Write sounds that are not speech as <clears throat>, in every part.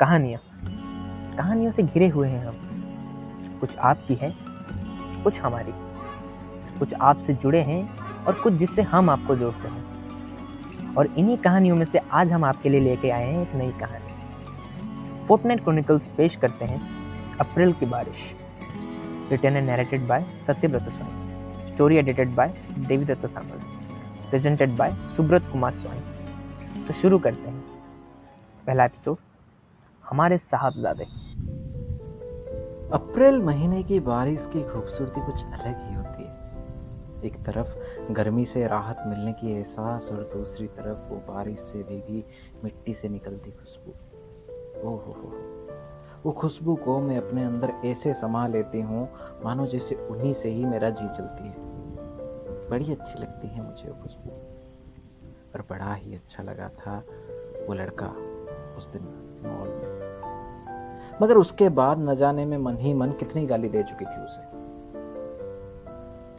कहानियाँ। कहानियों से घिरे हुए हैं हम। कुछ आपकी है, कुछ हमारी। कुछ आपसे जुड़े हैं और कुछ जिससे हम आपको जोड़ते हैं। और इन्हीं कहानियों में से आज हम आपके लिए लेके आए हैं एक नई कहानी। फोर्टनाइट क्रॉनिकल्स पेश करते हैं अप्रैल की बारिश। Written and narrated by Satyavrat Swami. Story edited by Devi Dutt Samal presented by Subrat Kumar Swami. तो शुरू करते हैं। पहला एपिसोड हमारे साहबजादे। अप्रैल महीने की बारिश की खूबसूरती कुछ अलग ही होती है। एक तरफ़ गर्मी से राहत मिलने की एहसास और दूसरी तरफ़ वो बारिश से भीगी मिट्टी से निकलती खुशबू। ओहो हो वो खुशबू को मैं अपने अंदर ऐसे समा लेती हूँ, मानो जैसे उन्हीं से ही मेरा जी चलती है। बड़ी अच्छी लगती है मुझे वो खुशबू। और बड़ा ही अच्छा लगा था वो लड़का उस दिन। मॉल में मगर उसके बाद न जाने में मन ही मन कितनी गाली दे चुकी थी उसे।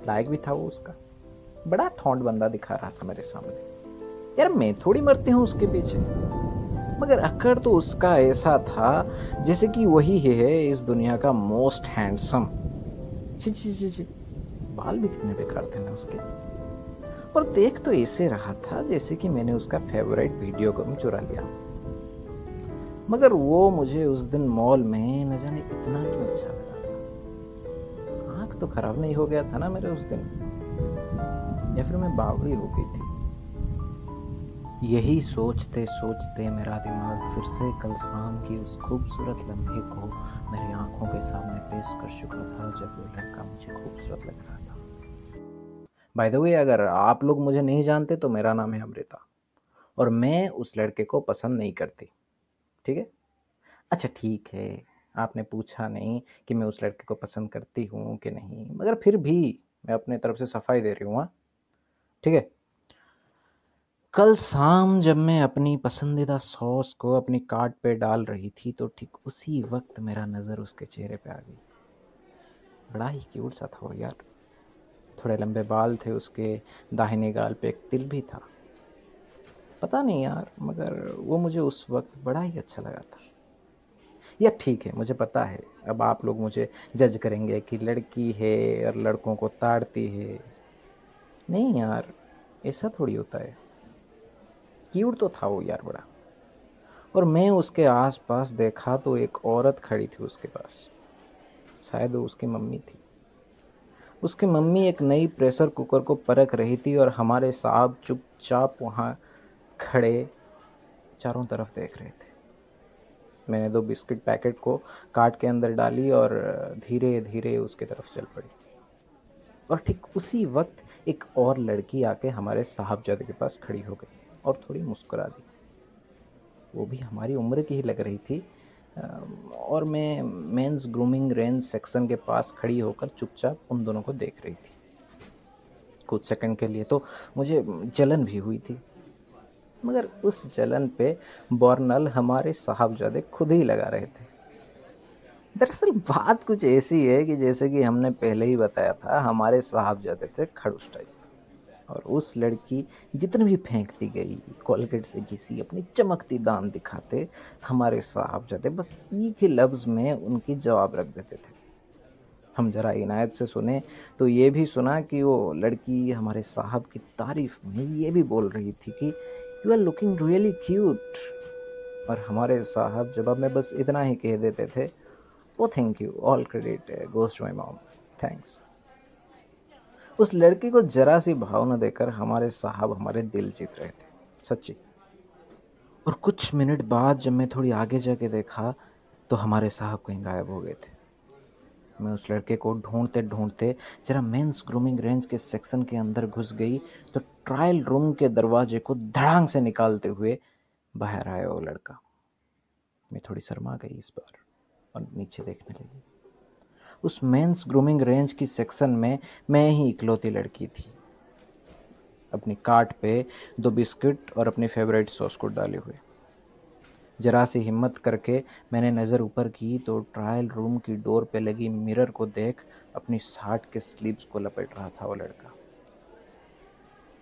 लायक भी था वो उसका। बड़ा ठोंड बंदा दिखा रहा था मेरे सामने। यार मैं थोड़ी मरती हूँ उसके पीछे। मगर अक्कड़ तो उसका ऐसा था जैसे कि वही है इस दुनिया का मोस्ट हैंडसम ची ची ची ची बाल भी कितने बेकार थे ना उसके। और देख तो ऐसे रहा था जैसे कि मैंने उसका फेवरेट वीडियो को चुरा लिया। मगर वो मुझे उस दिन मॉल में न जाने इतना क्यों अच्छा लगा था? आँख तो खराब नहीं हो गया था ना मेरे उस दिन? या फिर मैं बावड़ी हो गई थी? यही सोचते सोचते मेरा दिमाग फिर से कल शाम की उस खूबसूरत लम्हे को मेरी आँखों के सामने पेश कर चुका था जब वो लड़का मुझे खूबसूरत लग रहा था। बाय द वे अगर आप लोग मुझे नहीं जानते तो मेरा नाम है अमृता। और मैं उस लड़के को पसंद नहीं करती। ठीक है? अच्छा ठीक है। आपने पूछा नहीं कि मैं उस लड़के को पसंद करती हूँ कि नहीं, मगर फिर भी मैं अपने तरफ़ से सफ़ाई दे रही हूँ हाँ? ठीक है? कल शाम जब मैं अपनी पसंदीदा सॉस को अपनी कार्ट पे डाल रही थी तो ठीक उसी वक्त मेरा नज़र उसके चेहरे पे आ गई। बड़ा ही क्यूट सा था वो यार। थोड़े लंबे बाल थे, उसके दाहिने गाल पे एक तिल भी था। पता नहीं यार, मगर वो मुझे उस वक्त बड़ा ही अच्छा लगा था। या ठीक है, मुझे पता है। अब आप लोग मुझे जज करेंगे कि लड़की है और लड़कों को ताड़ती है। नहीं यार, ऐसा थोड़ी होता है। क्यूट तो था वो यार बड़ा। और मैं उसके आसपास देखा तो एक औरत खड़ी थी उसके पास। शायद वो उसकी मम्मी थी। उसकी मम्मी एक नई प्रेशर कुकर को परख रही थी और हमारे साहब चुपचाप वहाँ खड़े चारों तरफ़ देख रहे थे। मैंने दो बिस्किट पैकेट को काट के अंदर डाली और धीरे धीरे उसके तरफ़ चल पड़ी। और ठीक उसी वक्त एक और लड़की आके हमारे साहबजादे के पास खड़ी हो गई और थोड़ी मुस्कुरा दी। वो भी हमारी उम्र की ही लग रही थी, और मैं मेंस ग्रूमिंग रेंज सेक्शन के पास खड़ी होकर चुपचाप उन दोनों को देख रही थी। कुछ सेकंड के लिए तो मुझे जलन भी हुई थी। मगर उस जलन पे बॉर्नल हमारे साहबजादे खुद ही लगा रहे थे। दरअसल बात कुछ ऐसी है कि जैसे कि हमने पहले ही बताया था, हमारे साहबजादे थे खड़ूस टाइप और उस लड़की जितने भी फेंकती गई, कोलगेट से किसी अपनी चमकती दान दिखाते, हमारे साहबजादे बस एक ही लफ्ज में उनकी जवाब रख देते थे। हम जरा इनायत से सुने तो ये भी सुना कि वो लड़की हमारे साहब की तारीफ़ में ये भी बोल रही थी कि you are looking really cute और हमारे साहब जवाब में बस इतना ही कह देते थे ओ thank you all credit goes to my mom thanks उस लड़की को जरा सी भाव न देकर हमारे साहब हमारे दिल जीत रहे थे। सच्ची। और कुछ मिनट बाद जब मैं थोड़ी आगे जाके देखा तो हमारे साहब कहीं गायब हो गए थे। मैं उस लड़के को ढूंढते ढूंढते जरा मेंस ग्रूमिंग रेंज के सेक्शन के अंदर घुस गई तो ट्रायल रूम के दरवाजे को धड़ांग से निकालते हुए बाहर आया वो लड़का। मैं थोड़ी शर्मा गई इस बार और नीचे देखने लगी। उस मेंस ग्रूमिंग रेंज की सेक्शन में मैं ही इकलौती लड़की थी। अपनी कार्ट पे दो बिस्किट और अपने फेवरेट सॉस को डाले हुए। जरा सी हिम्मत करके मैंने नज़र ऊपर की तो ट्रायल रूम की डोर पे लगी मिरर को देख अपनी साठ के स्लीव्स को लपेट रहा था वो लड़का।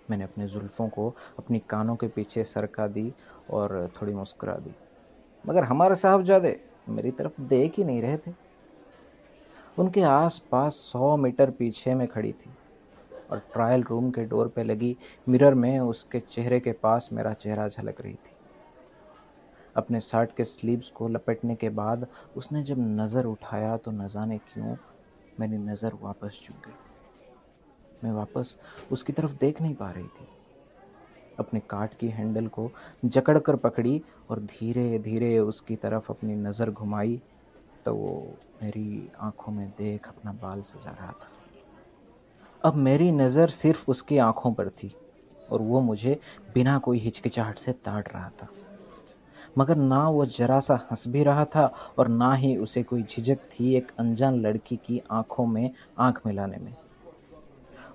मैंने अपने जुल्फों को अपनी कानों के पीछे सरका दी और थोड़ी मुस्कुरा दी। मगर हमारे साहबजादे मेरी तरफ़ देख ही नहीं रहे थे। उनके आसपास सौ मीटर पीछे में खड़ी थी और ट्रायल रूम के डोर पे लगी मिरर में उसके चेहरे के पास मेरा चेहरा झलक रही थी। अपने शर्ट के स्लीव्स को लपेटने के बाद उसने जब नज़र उठाया तो न जाने क्यों मेरी नज़र वापस चुक गई। मैं वापस उसकी तरफ़ देख नहीं पा रही थी। अपने काट की हैंडल को जकड़ कर पकड़ी और धीरे धीरे उसकी तरफ़ अपनी नज़र घुमाई तो वो मेरी आँखों में देख अपना बाल सजा रहा था। अब मेरी नज़र सिर्फ़ उसकी आँखों पर थी और वो मुझे बिना कोई हिचकिचाहट से ताड़ रहा था। मगर ना वो जरा सा हंस भी रहा था और ना ही उसे कोई झिझक थी एक अनजान लड़की की आँखों में, आँख मिलाने में।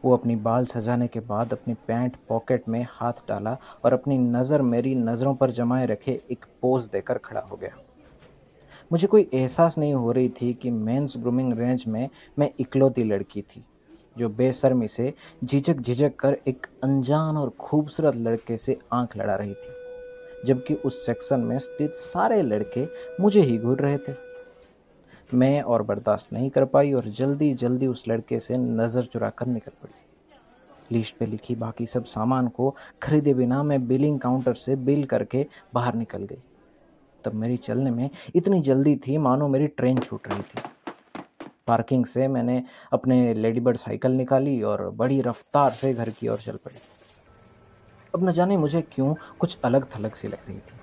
वो अपनी बाल सजाने के बाद अपनी पैंट पॉकेट में हाथ डाला और अपनी नज़र मेरी नज़रों पर जमाए रखे एक पोज देकर खड़ा हो गया। मुझे कोई एहसास नहीं हो रही थी कि मेंस ग्रूमिंग रेंज में मैं इकलौती लड़की थी, जो बेसर्मी से झिझक झिझक कर एक अनजान और खूबसूरत लड़के से आँख लड़ा रही थी। जबकि उस सेक्शन में स्थित सारे लड़के मुझे ही घूर रहे थे। मैं और बर्दाश्त नहीं कर पाई और जल्दी जल्दी उस लड़के से नज़र चुरा कर निकल पड़ी। लिस्ट पे लिखी बाकी सब सामान को खरीदे बिना मैं बिलिंग काउंटर से बिल करके बाहर निकल गई। तब मेरी चलने में इतनी जल्दी थी, मानो मेरी ट्रेन छूट रही थी। पार्किंग से मैंने अपने लेडीबर्ड साइकिल निकाली और बड़ी रफ्तार से घर की ओर चल पड़ी। अब न जाने मुझे क्यों कुछ अलग थलग सी लग रही थी।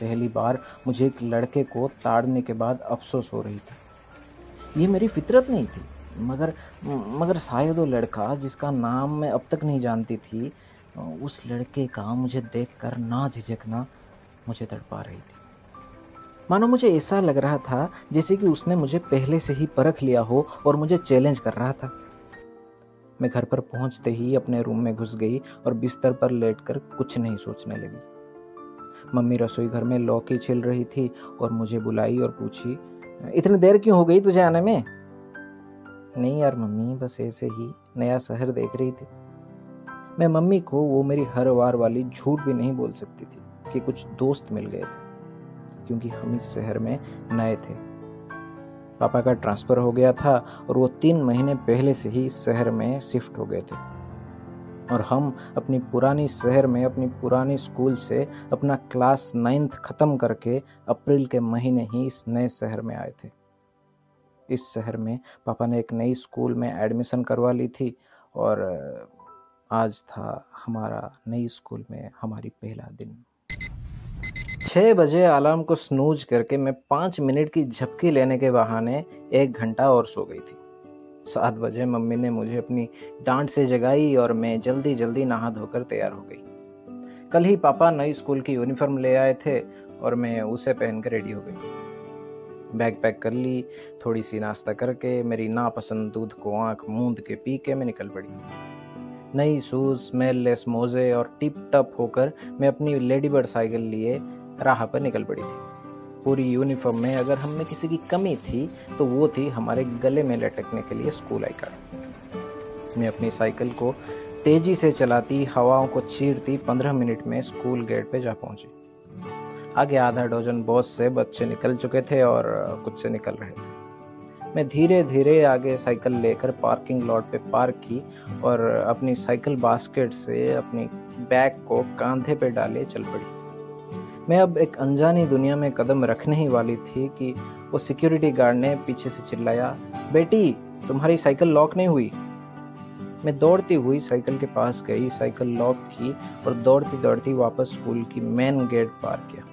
पहली बार मुझे एक लड़के को ताड़ने के बाद अफसोस हो रही थी। ये मेरी फितरत नहीं थी, मगर मगर शायद वो लड़का जिसका नाम मैं अब तक नहीं जानती थी, उस लड़के का मुझे देखकर ना झिझकना मुझे तड़पा रही थी। मानो मुझे ऐसा लग रहा था जैसे कि उसने मुझे पहले से ही परख लिया हो और मुझे चैलेंज कर रहा था। मैं घर पर पहुँचते ही अपने रूम में घुस गई और बिस्तर पर लेटकर कुछ नहीं सोचने लगी। मम्मी रसोई घर में लौकी छिल रही थी और मुझे बुलाई और पूछी, इतनी देर क्यों हो गई तुझे आने में? नहीं यार मम्मी, बस ऐसे ही नया शहर देख रही थी। मैं मम्मी को वो मेरी हर वार वाली झूठ भी नहीं बोल सकती थी कि कुछ दोस्त मिल गए थे, क्योंकि हम इस शहर में नए थे। पापा का ट्रांसफ़र हो गया था और वो तीन महीने पहले से ही शहर में शिफ्ट हो गए थे। और हम अपनी पुरानी शहर में, अपनी पुरानी स्कूल से अपना क्लास नाइन्थ खत्म करके अप्रैल के महीने ही इस नए शहर में आए थे। इस शहर में पापा ने एक नई स्कूल में एडमिशन करवा ली थी और आज था हमारा नई स्कूल में हमारी पहला दिन। छह बजे अलार्म को स्नूज करके मैं पाँच मिनट की झपकी लेने के बहाने एक घंटा और सो गई थी। सात बजे मम्मी ने मुझे अपनी डांट से जगाई और मैं जल्दी जल्दी नहा धोकर तैयार हो गई। कल ही पापा नई स्कूल की यूनिफॉर्म ले आए थे और मैं उसे पहनकर रेडी हो गई। बैग पैक कर ली थोड़ी सी नाश्ता करके मेरी नापसंद दूध को आँख मूंद के पी के मैं निकल पड़ी। नई शूज़, स्मेललेस मोजे और टिप टप होकर मैं अपनी लेडी बर्ड साइकिल लिए राह पर निकल पड़ी थी। पूरी यूनिफॉर्म में अगर हम में किसी की कमी थी तो वो थी हमारे गले में लटकने के लिए स्कूल आई कार्ड मैं अपनी साइकिल को तेज़ी से चलाती, हवाओं को चीरती, पंद्रह मिनट में स्कूल गेट पे जा पहुँची। आगे आधा डोजन बॉस से बच्चे निकल चुके थे और कुछ से निकल रहे थे। मैं धीरे धीरे आगे साइकिल लेकर पार्किंग लॉट पे पार्क की और अपनी साइकिल बास्केट से अपनी बैग को कांधे पे डाले चल पड़ी। मैं अब एक अनजानी दुनिया में कदम रखने ही वाली थी कि वो सिक्योरिटी गार्ड ने पीछे से चिल्लाया, बेटी, तुम्हारी साइकिल लॉक नहीं हुई? मैं दौड़ती हुई साइकिल के पास गई साइकिल लॉक की और दौड़ती दौड़ती वापस स्कूल की मेन गेट पार किया।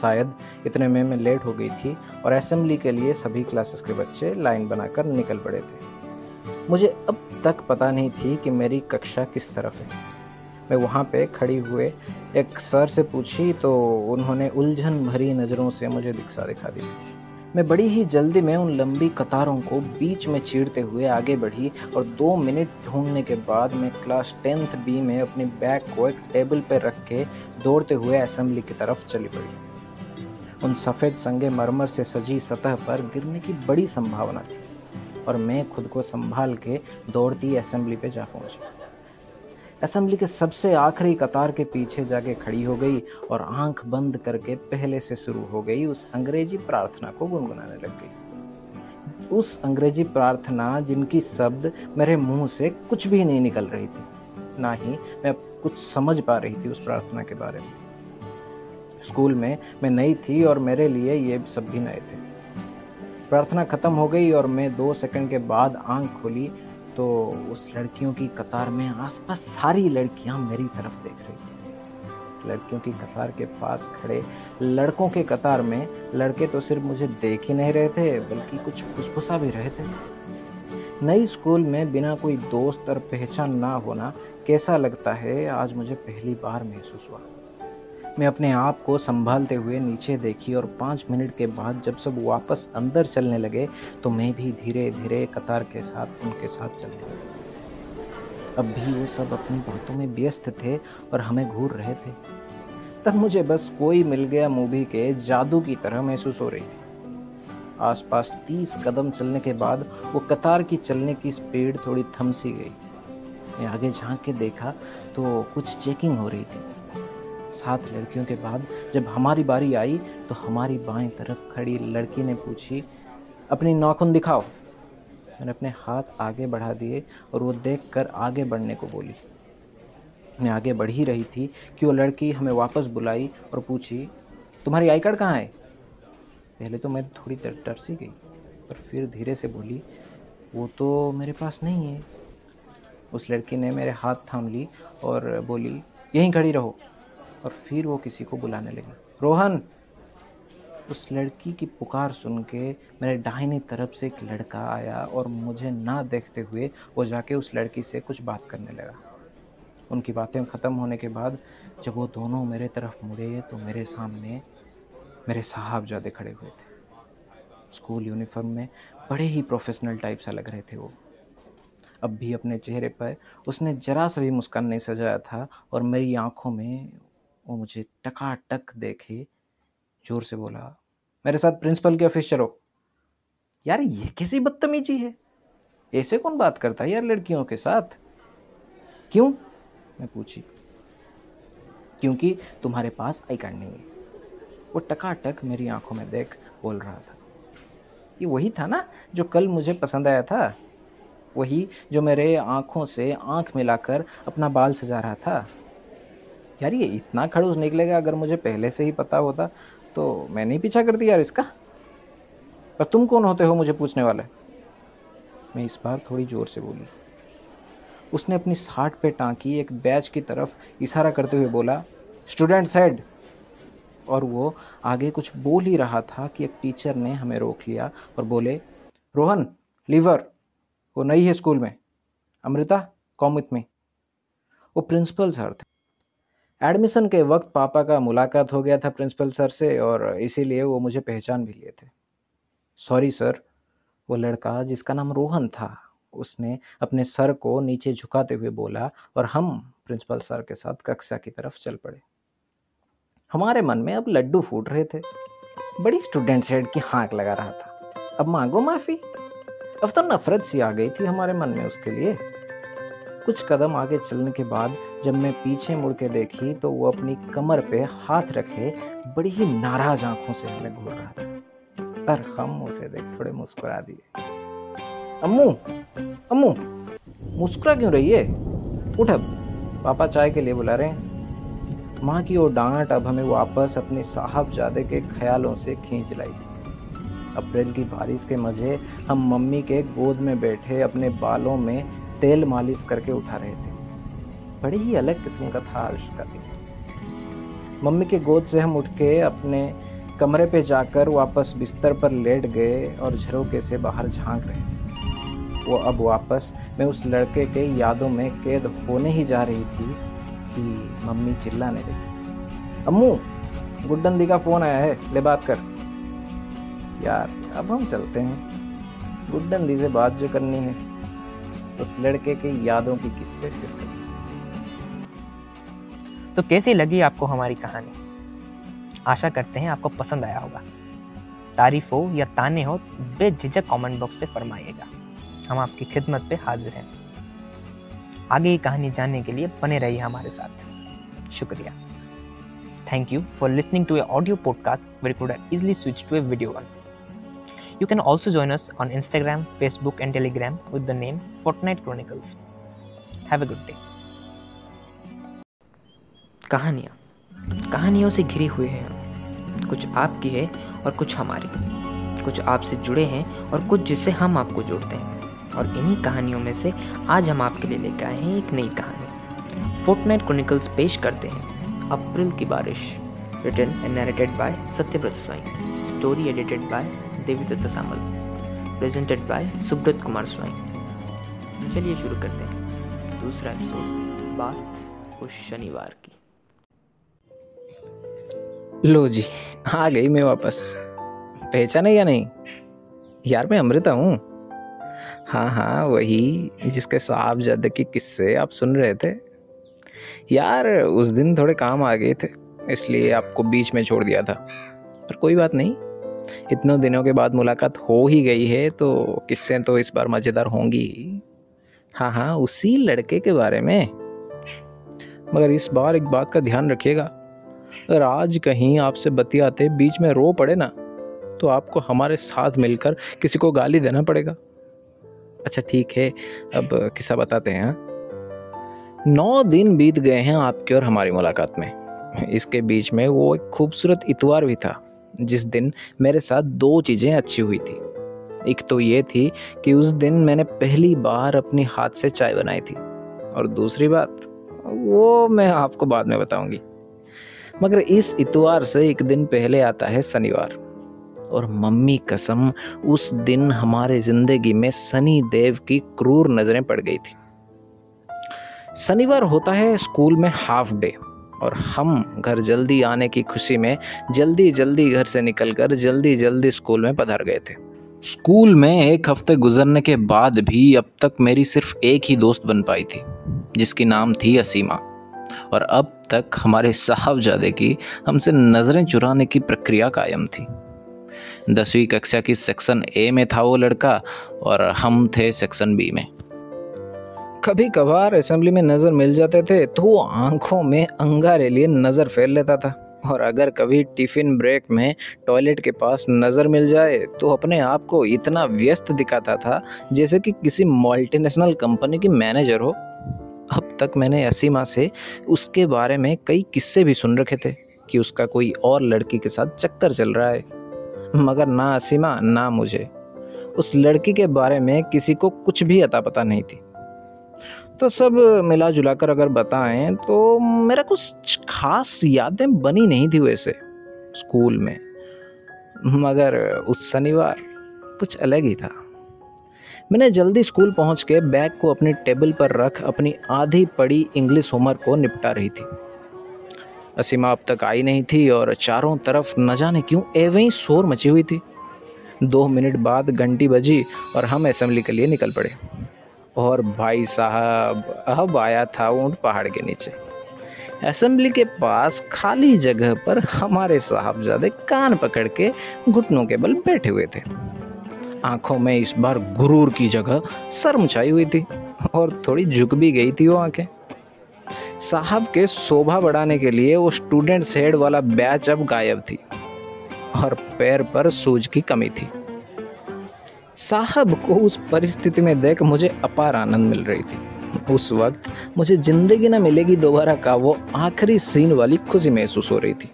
शायद इतने में मैं लेट हो गई थी और असेंबली के लिए सभी क्लासेस के बच्चे लाइन बनाकर निकल पड़े थे। मुझे अब तक पता नहीं थी कि मेरी कक्षा किस तरफ़ है। मैं वहाँ पे खड़ी हुए एक सर से पूछी तो उन्होंने उलझन भरी नज़रों से मुझे दिक्सा दिखा दी। मैं बड़ी ही जल्दी में उन लंबी कतारों को बीच में चीरते हुए आगे बढ़ी और दो मिनट ढूँढने के बाद मैं क्लास टेंथ बी में अपने बैग को एक टेबल पर रख के दौड़ते हुए असेंबली की तरफ़ चली पड़ी। उन सफ़ेद संगे मरमर से सजी सतह पर गिरने की बड़ी संभावना थी और मैं खुद को संभाल के दौड़ती असेंबली पे जा पहुँची। असेंबली के सबसे आखिरी कतार के पीछे जाके खड़ी हो गई और आँख बंद करके पहले से शुरू हो गई उस अंग्रेज़ी प्रार्थना को गुनगुनाने लग गई। उस अंग्रेज़ी प्रार्थना जिनकी शब्द मेरे मुँह से कुछ भी नहीं निकल रही थी, ना ही मैं कुछ समझ पा रही थी उस प्रार्थना के बारे में। स्कूल में मैं नई थी और मेरे लिए ये सब भी नए थे। प्रार्थना खत्म हो गई और मैं दो सेकंड के बाद आँख खोली तो उस लड़कियों की कतार में आसपास सारी लड़कियाँ मेरी तरफ़ देख रही थी। लड़कियों की कतार के पास खड़े लड़कों के कतार में लड़के तो सिर्फ़ मुझे देख ही नहीं रहे थे, बल्कि कुछ फुसफुसा भी रहे थे। नई स्कूल में बिना कोई दोस्त और पहचान ना होना कैसा लगता है, आज मुझे पहली बार महसूस हुआ। मैं अपने आप को संभालते हुए नीचे देखी और पाँच मिनट के बाद जब सब वापस अंदर चलने लगे तो मैं भी धीरे धीरे कतार के साथ उनके साथ चलने लगा। अब भी वो सब अपनी बातों में व्यस्त थे और हमें घूर रहे थे। तब मुझे बस कोई मिल गया मूवी के जादू की तरह महसूस हो रही थी। आसपास तीस कदम चलने के बाद वो कतार की चलने की स्पीड थोड़ी थम सी गई। मैं आगे झाँक के देखा तो कुछ चेकिंग हो रही थी। सात लड़कियों के बाद जब हमारी बारी आई तो हमारी बाएँ तरफ़ खड़ी लड़की ने पूछी, अपनी नाखून दिखाओ। मैंने अपने हाथ आगे बढ़ा दिए और वो देखकर आगे बढ़ने को बोली। मैं आगे बढ़ ही रही थी कि वो लड़की हमें वापस बुलाई और पूछी, तुम्हारी आई कार्ड कहाँ है? पहले तो मैं थोड़ी देर डर सी गई पर फिर धीरे से बोली, वो तो मेरे पास नहीं है। उस लड़की ने मेरे हाथ थाम ली और बोली, यहीं खड़ी रहो। और फिर वो किसी को बुलाने लगी। रोहन, उस लड़की की पुकार सुन के मेरे दाहिनी तरफ़ से एक लड़का आया और मुझे ना देखते हुए वो जाके उस लड़की से कुछ बात करने लगा। उनकी बातें ख़त्म होने के बाद जब वो दोनों मेरे तरफ़ मुड़े तो मेरे सामने मेरे साहब ज़्यादा खड़े हुए थे। स्कूल यूनिफॉर्म में बड़े ही प्रोफेशनल टाइप सा लग रहे थे वो। अब भी अपने चेहरे पर उसने जरा सा भी मुस्कान नहीं सजाया था और मेरी आँखों में वो मुझे टकाटक देखे, ज़ोर से बोला, मेरे साथ प्रिंसिपल के ऑफ़िस चलो। यार, ये कैसी बदतमीजी है? ऐसे कौन बात करता है यार लड़कियों के साथ? क्यों? मैं पूछी। क्योंकि तुम्हारे पास आई कार्ड नहीं है। वो टकाटक मेरी आँखों में देख बोल रहा था। ये वही था ना, जो कल मुझे पसंद आया था? वही जो मेरे आँखों से आँख मिलाकर अपना बाल सजा रहा था? यार ये इतना खड़ूस निकलेगा अगर मुझे पहले से ही पता होता तो मैं नहीं पीछा करती यार इसका। पर तुम कौन होते हो मुझे पूछने वाले? मैं इस बार थोड़ी ज़ोर से बोली। उसने अपनी साठ पे टांकी एक बैच की तरफ़ इशारा करते हुए बोला, स्टूडेंट हेड और वो आगे कुछ बोल ही रहा था कि एक टीचर ने हमें रोक लिया और बोले, रोहन, लीवर, वो नई है स्कूल में। Amrita, come me. वो प्रिंसिपल सर थे। एडमिशन के वक्त पापा का मुलाकात हो गया था प्रिंसिपल सर से और इसीलिए वो मुझे पहचान भी लिए थे। सॉरी सर वो लड़का जिसका नाम रोहन था, उसने अपने सर को नीचे झुकाते हुए बोला और हम प्रिंसिपल सर के साथ कक्षा की तरफ़ चल पड़े। हमारे मन में अब लड्डू फूट रहे थे। बड़ी स्टूडेंट हेड की हाँक लगा रहा था। अब मांगो माफ़ी। अब तो नफरत सी आ गई थी हमारे मन में उसके लिए। कुछ कदम आगे चलने के बाद जब मैं पीछे मुड़ के देखी तो वो अपनी कमर पे हाथ रखे बड़ी ही नाराज़ आँखों से हमें घूर रहा था। और हम उसे देख थोड़े मुस्कुरा दिए। अम्मू अम्मू, मुस्कुरा क्यों रही है? उठ अब। पापा चाय के लिए बुला रहे हैं। माँ की वो डांट अब हमें वापस अपने साहबजादे के ख्यालों से खींच लाई थी। अप्रैल की बारिश के मज़े हम मम्मी के गोद में बैठे अपने बालों में तेल मालिश करके उठा रहे थे। बड़ी ही अलग किस्म का था आज का दिन मम्मी के गोद से हम उठ के अपने कमरे पे जाकर वापस बिस्तर पर लेट गए और झरोके से बाहर झाँक रहे। वो अब वापस मैं उस लड़के के यादों में कैद होने ही जा रही थी कि मम्मी चिल्लाने लगी। अम्मू गुड्डन का फ़ोन आया है, ले बात कर। यार, अब हम चलते हैं। गुड्डन दी से बात जो करनी है। उस लड़के के यादों की किस्से फिर। तो कैसी लगी आपको हमारी कहानी? आशा करते हैं आपको पसंद आया होगा। तारीफ़ हो या ताने हो बेझिझक कमेंट बॉक्स पे फरमाइएगा। हम आपकी खिदमत पे हाजिर हैं। आगे की कहानी जानने के लिए बने रहिए हमारे साथ। शुक्रिया। Thank you for listening to a audio podcast could easily switch to a video one You can also join us on Instagram, Facebook, and Telegram with the name Fortnite Chronicles. Have a good day. कहानियाँ। कहानियों से घिरे हुए हैं हम। कुछ आपकी है और कुछ हमारी। कुछ आपसे जुड़े हैं और कुछ जिससे हम आपको जोड़ते हैं। और इन्हीं कहानियों में से आज हम आपके लिए लेकर आए हैं एक नई कहानी। फोर्टनाइट क्रॉनिकल्स पेश करते हैं। अप्रैल की बारिश। Written and narrated by Satyavrat Swain story edited by Devi Datta Samal presented by Subrat Kumar Swain चलिए शुरू करते हैं। दूसरा एपिसोड बात उस शनिवार की। लो जी, आ गई मैं वापस। पहचाने या नहीं? यार, मैं अमृता हूँ। हाँ हाँ वही, जिसके साहब जद के किस्से आप सुन रहे थे। यार, उस दिन थोड़े काम आ गए थे, इसलिए आपको बीच में छोड़ दिया था। पर कोई बात नहीं, इतनों दिनों के बाद मुलाकात हो ही गई है तो किस्से तो इस बार मज़ेदार होंगी। हाँ हाँ उसी लड़के के बारे में। मगर इस बार एक बात का ध्यान रखिएगा अगर आज कहीं आपसे बतियाते बीच में रो पड़े ना तो आपको हमारे साथ मिलकर किसी को गाली देना पड़ेगा। अच्छा ठीक है। अब किस्सा बताते हैं हाँ। नौ दिन बीत गए हैं आपके और हमारी मुलाकात में। इसके बीच में वो एक खूबसूरत इतवार भी था जिस दिन मेरे साथ दो चीज़ें अच्छी हुई थी। एक तो ये थी कि उस दिन मैंने पहली बार अपने हाथ से चाय बनाई थी और दूसरी बात वो मैं आपको बाद में बताऊँगी। मगर इस इतवार से एक दिन पहले आता है शनिवार। और मम्मी कसम, उस दिन हमारे ज़िंदगी में सनी देव की क्रूर नज़रें पड़ गई थी। शनिवार होता है स्कूल में हाफ़ डे, और हम घर जल्दी आने की खुशी में जल्दी जल्दी घर से निकलकर जल्दी जल्दी स्कूल में पधार गए थे। स्कूल में एक हफ़्ते गुजरने के बाद भी अब तक मेरी सिर्फ़ एक ही दोस्त बन पाई थी, जिसकी नाम थी असीमा। और अब तक हमारे साहबजादे की हमसे नज़रें चुराने की प्रक्रिया कायम थी। दसवीं कक्षा की सेक्शन ए में था वो लड़का और हम थे सेक्शन बी में। कभी कभार असेंबली में नज़र मिल जाते थे तो वो आँखों में अंगारे लिए नज़र फैल लेता था। और अगर कभी टिफ़िन ब्रेक में टॉयलेट के पास नज़र मिल जाए तो अपने आप को इतना व्यस्त दिखाता था जैसे कि किसी मल्टीनेशनल कंपनी की मैनेजर हो। अब तक मैंने असीमा से उसके बारे में कई किस्से भी सुन रखे थे कि उसका कोई और लड़की के साथ चक्कर चल रहा है। मगर ना असीमा ना मुझे। उस लड़की के बारे में किसी को कुछ भी अता पता नहीं थी। तो सब मिला जुला कर अगर बताएँ तो मेरा कुछ खास यादें बनी नहीं थी वैसे स्कूल में। मगर उस शनिवार कुछ अलग ही था। मैंने जल्दी स्कूल पहुँच के बैग को अपनी टेबल पर रख अपनी आधी पड़ी इंग्लिश होमवर्क को निपटा रही थी। असीमा अब तक आई नहीं थी और चारों तरफ़ न जाने क्यों एवं शोर मची हुई थी। दो मिनट बाद घंटी बजी और हम असेंबली के लिए निकल पड़े। और भाई साहब, अब आया था ऊँट पहाड़ के नीचे। असेंबली के पास खाली जगह पर हमारे साहबजादे कान पकड़ के घुटनों के बल बैठे हुए थे। आँखों में इस बार गुरूर की जगह शर्म छाई हुई थी और थोड़ी झुक भी गई थी वो आँखें। साहब के शोभा बढ़ाने के लिए वो स्टूडेंट हेड वाला बैच अब गायब थी और पैर पर सूज की कमी थी। साहब को उस परिस्थिति में देख मुझे अपार आनंद मिल रही थी। उस वक्त मुझे ज़िंदगी ना मिलेगी दोबारा का वो आखिरी सीन वाली खुशी महसूस हो रही थी।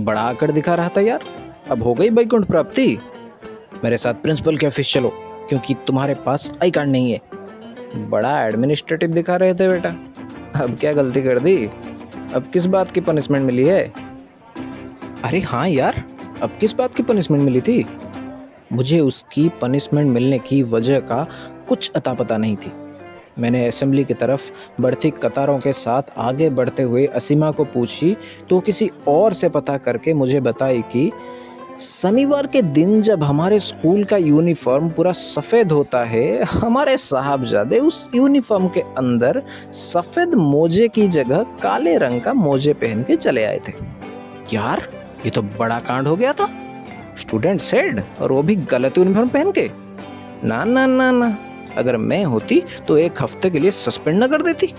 बड़ा आकर दिखा रहा था यार। अब हो गई बैकुंठ प्राप्ति। मेरे साथ प्रिंसिपल के ऑफ़िस चलो, क्योंकि तुम्हारे पास आई कार्ड नहीं है। बड़ा एडमिनिस्ट्रेटिव दिखा रहे थे बेटा। अब क्या गलती कर दी? अब किस बात की पनिशमेंट मिली है? अरे हाँ यार, अब किस बात की पनिशमेंट मिली थी? मुझे उसकी पनिशमेंट मिलने की वजह का कुछ अता पता नहीं थी। मैंने असेंबली की तरफ़ बढ़ती कतारों के साथ आगे बढ़ते हुए असीमा को पूछी तो किसी और से पता करके मुझे बताई कि शनिवार के दिन जब हमारे स्कूल का यूनिफॉर्म पूरा सफ़ेद होता है, हमारे साहबजादे उस यूनिफॉर्म के अंदर सफ़ेद मोजे की जगह काले रंग का मोजे पहन के चले आए थे। यार, ये तो बड़ा कांड हो गया था। स्टूडेंट सेड और वो भी गलत यूनिफॉर्म पहन के। ना ना ना ना। अगर मैं होती तो एक हफ़्ते के लिए सस्पेंड न कर देती।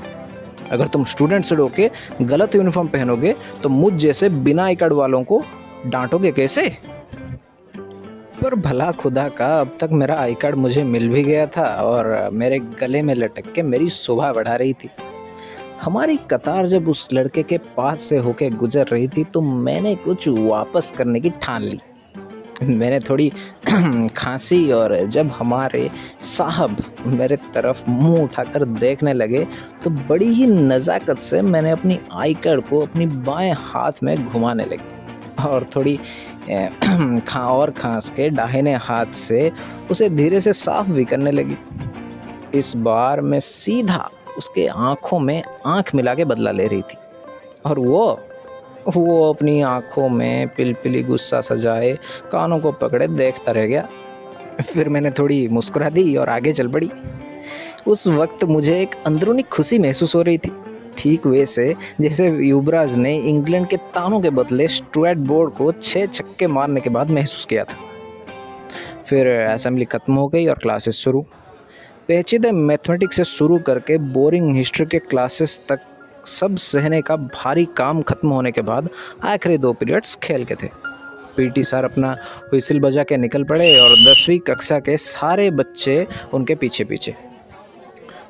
अगर तुम स्टूडेंट से रोके गलत यूनिफॉर्म पहनोगे तो मुझ जैसे बिना कार्ड वालों को डांटोगे कैसे? पर भला खुदा का, अब तक मेरा आई कार्ड मुझे मिल भी गया था और मेरे गले में लटक के मेरी शोभा बढ़ा रही थी। हमारी कतार जब उस लड़के के पास से होके गुजर रही थी तो मैंने कुछ वापस करने की ठान ली। मैंने थोड़ी <clears throat> खांसी और जब हमारे साहब मेरे तरफ़ मुँह उठाकर देखने लगे तो बड़ी ही नज़ाकत से मैंने अपनी आई कार्ड को अपनी बाएँ हाथ में घुमाने लगी। और थोड़ी <clears throat> खा, और खांस के दाहिने हाथ से उसे धीरे से साफ़ भी करने लगी। इस बार मैं सीधा उसके आँखों में आँख मिला के बदला ले रही थी। और वो वो अपनी आँखों में पिलपिली गुस्सा सजाए कानों को पकड़े देखता रह गया। फिर मैंने थोड़ी मुस्कुरा दी और आगे चल पड़ी। उस वक्त मुझे एक अंदरूनी खुशी महसूस हो रही थी। ठीक वैसे जैसे युवराज ने इंग्लैंड के तानों के बदले स्टुअर्ट बोर्ड को छह छक्के मारने के बाद महसूस किया था। फिर असेंबली खत्म हो गई और क्लासेस शुरू। पेचीदे मैथमेटिक्स से शुरू करके बोरिंग हिस्ट्री के क्लासेस तक सब सहने का भारी काम खत्म होने के बाद आखिरी दो पीरियड्स खेल के थे। पीटी सर अपना व्हिसिल बजा के निकल पड़े और दसवीं कक्षा के सारे बच्चे उनके पीछे पीछे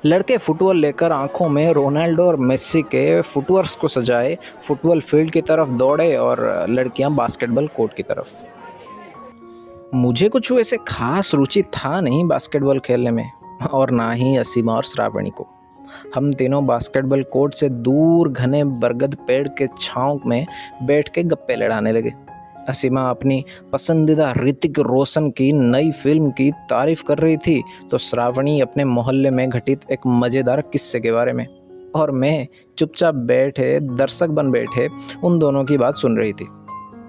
लड़के फुटबॉल लेकर आँखों में रोनाल्डो और मेस्सी के फुटवर्स को सजाए, फुटबॉल फ़ील्ड की तरफ़ दौड़े और लड़कियाँ बास्केटबॉल कोर्ट की तरफ़। मुझे कुछ ऐसे खास रुचि था नहीं बास्केटबॉल खेलने में, और ना ही असीमा और श्रावणी को। हम तीनों बास्केटबॉल कोर्ट से दूर घने बरगद पेड़ के छांव में बैठ के गप्पे लड़ाने लगे। असीमा अपनी पसंदीदा ऋतिक रोशन की नई फ़िल्म की तारीफ़ कर रही थी तो श्रावणी अपने मोहल्ले में घटित एक मज़ेदार किस्से के बारे में। और मैं चुपचाप बैठे, दर्शक बन बैठे, उन दोनों की बात सुन रही थी।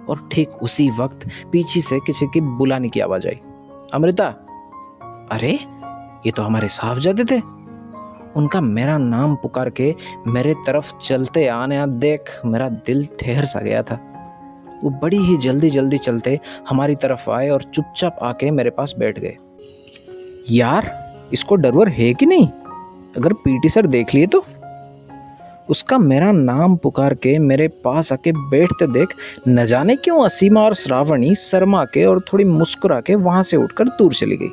और ठीक उसी वक्त पीछे से किसी की बुलाने की आवाज़ आई। अमृता? अरे, ये तो हमारे साहब जाते थे। उनका मेरा नाम पुकार के मेरे तरफ़ चलते आने, देख, मेरा दिल ठहर सा गया था। वो बड़ी ही जल्दी जल्दी चलते हमारी तरफ़ आए और चुपचाप आके मेरे पास बैठ गए। यार, इसको डरवर है कि नहीं? अगर पीटी सर देख लिए तो? उसका मेरा नाम पुकार के मेरे पास आके बैठते देख, न जाने क्यों असीमा और श्रावणी शर्मा के और थोड़ी मुस्कुरा के वहाँ से उठकर दूर चली गई।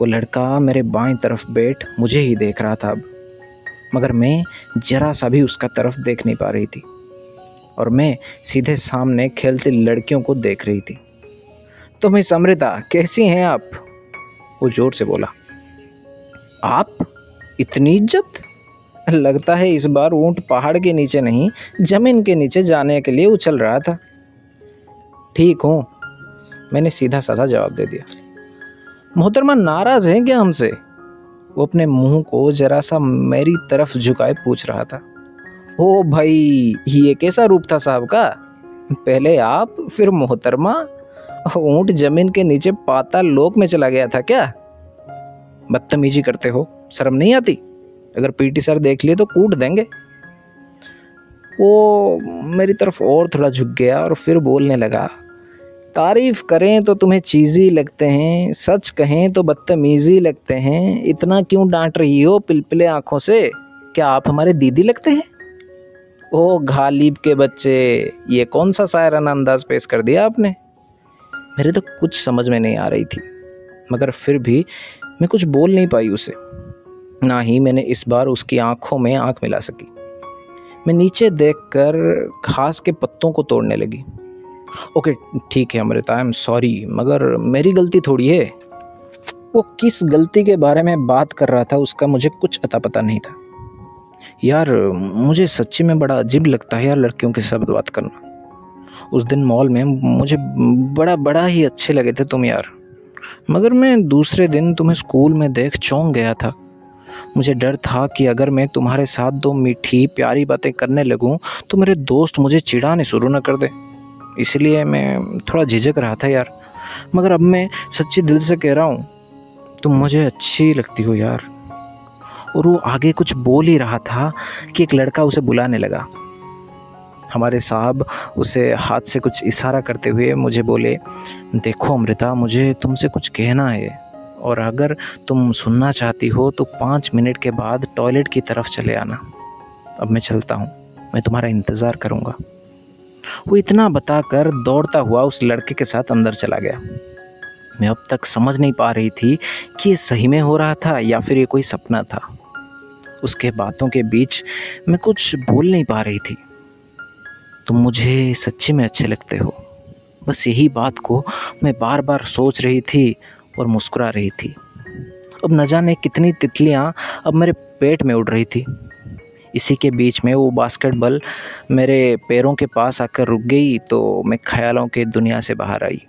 वो लड़का मेरे बाएँ तरफ़ बैठ मुझे ही देख रहा था अब, मगर मैं जरा सा भी उसका तरफ़ देख नहीं पा रही थी। और मैं सीधे सामने खेलती लड़कियों को देख रही थी। तो मैं समृता कैसी हैं आप? वो ज़ोर से बोला। आप? इतनी इज़्ज़त? लगता है इस बार ऊँट पहाड़ के नीचे नहीं, ज़मीन के नीचे जाने के लिए उछल रहा था। ठीक हूँ, मैंने सीधा साधा जवाब दे दिया। मोहतरमा, नाराज़ है क्या हमसे? वो अपने मुँह को जरा सा मेरी तरफ़ झुकाए पूछ रहा था। ओ भाई, ये कैसा रूप था साहब का? पहले आप, फिर मोहतरमा? ऊँट ज़मीन के नीचे पाता लोक में चला गया था क्या? बदतमीजी करते हो, शर्म नहीं आती? अगर पीटी सर देख लिए तो कूट देंगे। वो मेरी तरफ़ और थोड़ा झुक गया और फिर बोलने लगा, तारीफ़ करें तो तुम्हें चीजी लगते हैं, सच कहें तो बदतमीजी लगते हैं। इतना क्यों डांट रही हो पिलपिले आँखों से? क्या आप हमारे दीदी लगते हैं? ओ घालिब के बच्चे, ये कौन सा शायराना अंदाज पेश कर दिया आपने? मेरे तो कुछ समझ में नहीं आ रही थी, मगर फिर भी मैं कुछ बोल नहीं पाई उसे। ना ही मैंने इस बार उसकी आँखों में आँख मिला सकी। मैं नीचे देखकर घास के पत्तों को तोड़ने लगी। ओके, ठीक है, अमृता आई एम सॉरी मगर मेरी गलती थोड़ी है। वो किस गलती के बारे में बात कर रहा था, उसका मुझे कुछ अता पता नहीं था। यार, मुझे सच्ची में बड़ा अजीब लगता है यार लड़कियों के साथ बात करना। उस दिन मॉल में मुझे बड़ा बड़ा ही अच्छे लगे थे तुम यार। मगर मैं दूसरे दिन तुम्हें स्कूल में देख चौंक गया था। मुझे डर था कि अगर मैं तुम्हारे साथ दो मीठी, प्यारी बातें करने लगूं तो मेरे दोस्त मुझे चिढ़ाने शुरू न कर दे। इसलिए मैं थोड़ा झिझक रहा था यार। मगर अब मैं सच्ची दिल से कह रहा हूँ, तुम मुझे अच्छी लगती हो यार। और वो आगे कुछ बोल ही रहा था कि एक लड़का उसे बुलाने लगा। हमारे साहब उसे हाथ से कुछ इशारा करते हुए मुझे बोले, देखो अमृता, मुझे तुमसे कुछ कहना है और अगर तुम सुनना चाहती हो तो पाँच मिनट के बाद टॉयलेट की तरफ़ चले आना। अब मैं चलता हूँ, मैं तुम्हारा इंतज़ार करूँगा। वो इतना बताकर दौड़ता हुआ उस लड़के के साथ अंदर चला गया। मैं अब तक समझ नहीं पा रही थी कि ये सही में हो रहा था या फिर ये कोई सपना था। उसके बातों के बीच मैं कुछ बोल नहीं पा रही थी। तुम मुझे सच्ची में अच्छे लगते हो। बस यही बात को मैं बार बार सोच रही थी और मुस्कुरा रही थी। अब न जाने कितनी तितलियाँ अब मेरे पेट में उड़ रही थी। इसी के बीच में वो बास्केटबॉल मेरे पैरों के पास आकर रुक गई तो मैं ख्यालों के दुनिया से बाहर आई।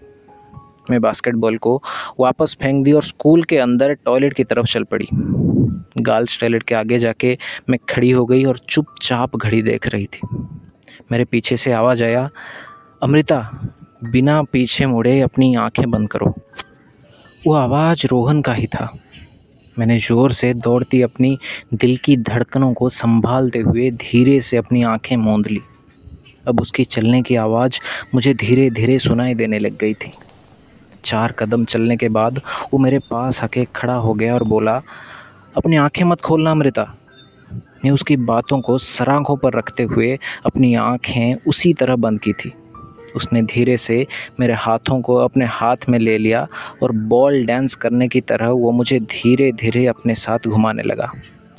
मैं बास्केटबॉल को वापस फेंक दी और स्कूल के अंदर टॉयलेट की तरफ़ चल पड़ी। गर्ल्स टॉयलेट के आगे जाके मैं खड़ी हो गई और चुपचाप घड़ी देख रही थी। मेरे पीछे से आवाज़ आया, अमृता, बिना पीछे मुड़े अपनी आँखें बंद करो। वो आवाज़ रोहन का ही था। मैंने ज़ोर से दौड़ती अपनी दिल की धड़कनों को संभालते हुए धीरे से अपनी आँखें मूंद ली। अब उसकी चलने की आवाज़ मुझे धीरे धीरे सुनाई देने लग गई थी। चार कदम चलने के बाद वो मेरे पास आके खड़ा हो गया और बोला, अपनी आँखें मत खोलना अमृता मैं उसकी बातों को सराखों पर रखते हुए अपनी आँखें उसी तरह बंद की थी। उसने धीरे से मेरे हाथों को अपने हाथ में ले लिया और बॉल डांस करने की तरह वो मुझे धीरे धीरे अपने साथ घुमाने लगा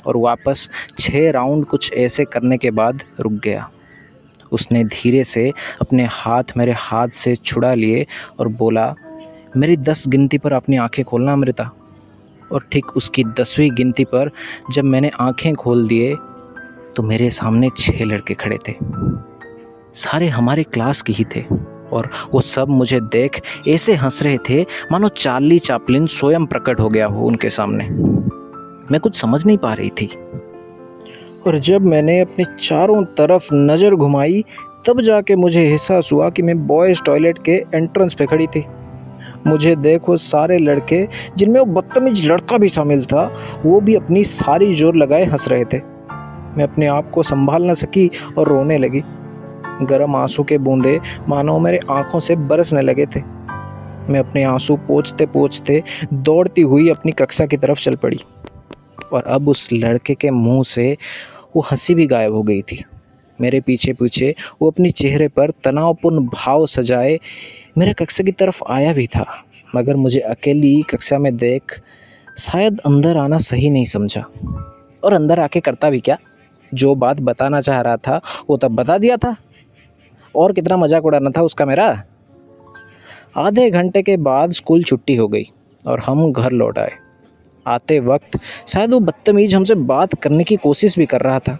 और वापस छः राउंड कुछ ऐसे करने के बाद रुक गया। उसने धीरे से अपने हाथ मेरे हाथ से छुड़ा लिए और बोला मेरी दस गिनती पर अपनी आँखें खोलना, अमृता। और ठीक उसकी दसवीं गिनती पर जब मैंने आँखें खोल दिए तो मेरे सामने छह लड़के खड़े थे। सारे हमारे क्लास के ही थे। और वो सब मुझे देख ऐसे हंस रहे थे, मानो चार्ली चापलिन स्वयं प्रकट हो गया हो उनके सामने। मैं कुछ समझ नहीं पा रही थी। और जब मैंने अपने चारों तरफ़ नज़र घुमाई, तब जाके मुझे एहसास हुआ कि मैं बॉयज़ टॉयलेट के एंट्रेंस पे खड़ी थी। मुझे देखो सारे लड़के, जिनमें वो बदतमीज लड़का भी शामिल था, वो भी अपनी सारी ज़ोर लगाए हंस रहे थे। मैं अपने आप को संभाल न सकी और रोने लगी। गर्म आँसू के बूंदे मानो मेरे आँखों से बरसने लगे थे। मैं अपने आँसू पोछते पोछते दौड़ती हुई अपनी कक्षा की तरफ़ चल पड़ी। और अब उस लड़के के मुँह से वो हँसी भी गायब हो गई थी। मेरे पीछे पीछे वो अपने चेहरे पर तनावपूर्ण भाव सजाए मेरे कक्षा की तरफ़ आया भी था, मगर मुझे अकेली कक्षा में देख शायद अंदर आना सही नहीं समझा। और अंदर आके करता भी क्या? जो बात बताना चाह रहा था, वो तब बता दिया था। और कितना मज़ाक उड़ाना था उसका मेरा? आधे घंटे के बाद स्कूल छुट्टी हो गई और हम घर लौट आए। आते वक्त शायद वो बदतमीज हमसे बात करने की कोशिश भी कर रहा था,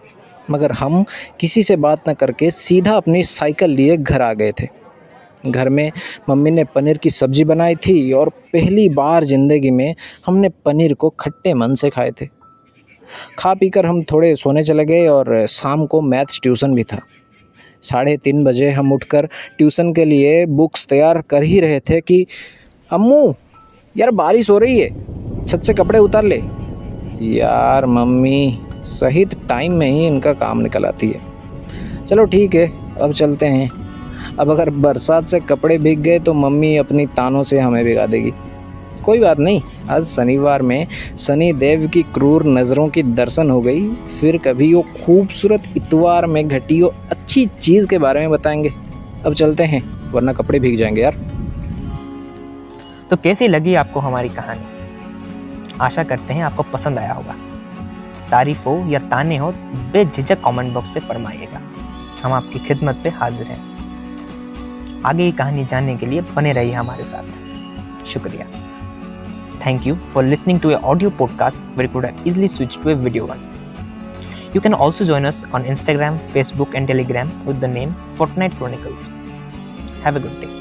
मगर हम किसी से बात न करके सीधा अपनी साइकिल लिए घर आ गए थे। घर में मम्मी ने पनीर की सब्ज़ी बनाई थी और पहली बार ज़िंदगी में हमने पनीर को खट्टे मन से खाए थे। खा पीकर हम थोड़े सोने चले गए और शाम को मैथ्स ट्यूशन भी था। साढ़े तीन बजे हम उठकर ट्यूशन के लिए बुक्स तैयार कर ही रहे थे कि, अम्मू, यार बारिश हो रही है, छत से कपड़े उतार ले। यार मम्मी, सही टाइम में ही इनका काम निकल आती है। चलो ठीक है, अब चलते हैं। अब अगर बरसात से कपड़े भीग गए तो मम्मी अपनी तानों से हमें भिगा देगी। कोई बात नहीं, आज शनिवार में शनि देव की क्रूर नज़रों की दर्शन हो गई, फिर कभी वो खूबसूरत इतवार में घटी हो अच्छी चीज़ के बारे में बताएँगे। अब चलते हैं, वरना कपड़े भीग जाएँगे यार। तो कैसी लगी आपको हमारी कहानी? आशा करते हैं आपको पसंद आया होगा। तारीफ़ हो या ताने हो, बेझिझक कमेंट बॉक्स पे फरमाइएगा। हम आपकी खिदमत पे हाजिर हैं। आगे की कहानी जानने के लिए बने रहिए हमारे साथ। शुक्रिया। Thank you for listening to a audio podcast very could easily switch to a video one you can also join us on Instagram Facebook and Telegram with the name Fortnight Chronicles have a good day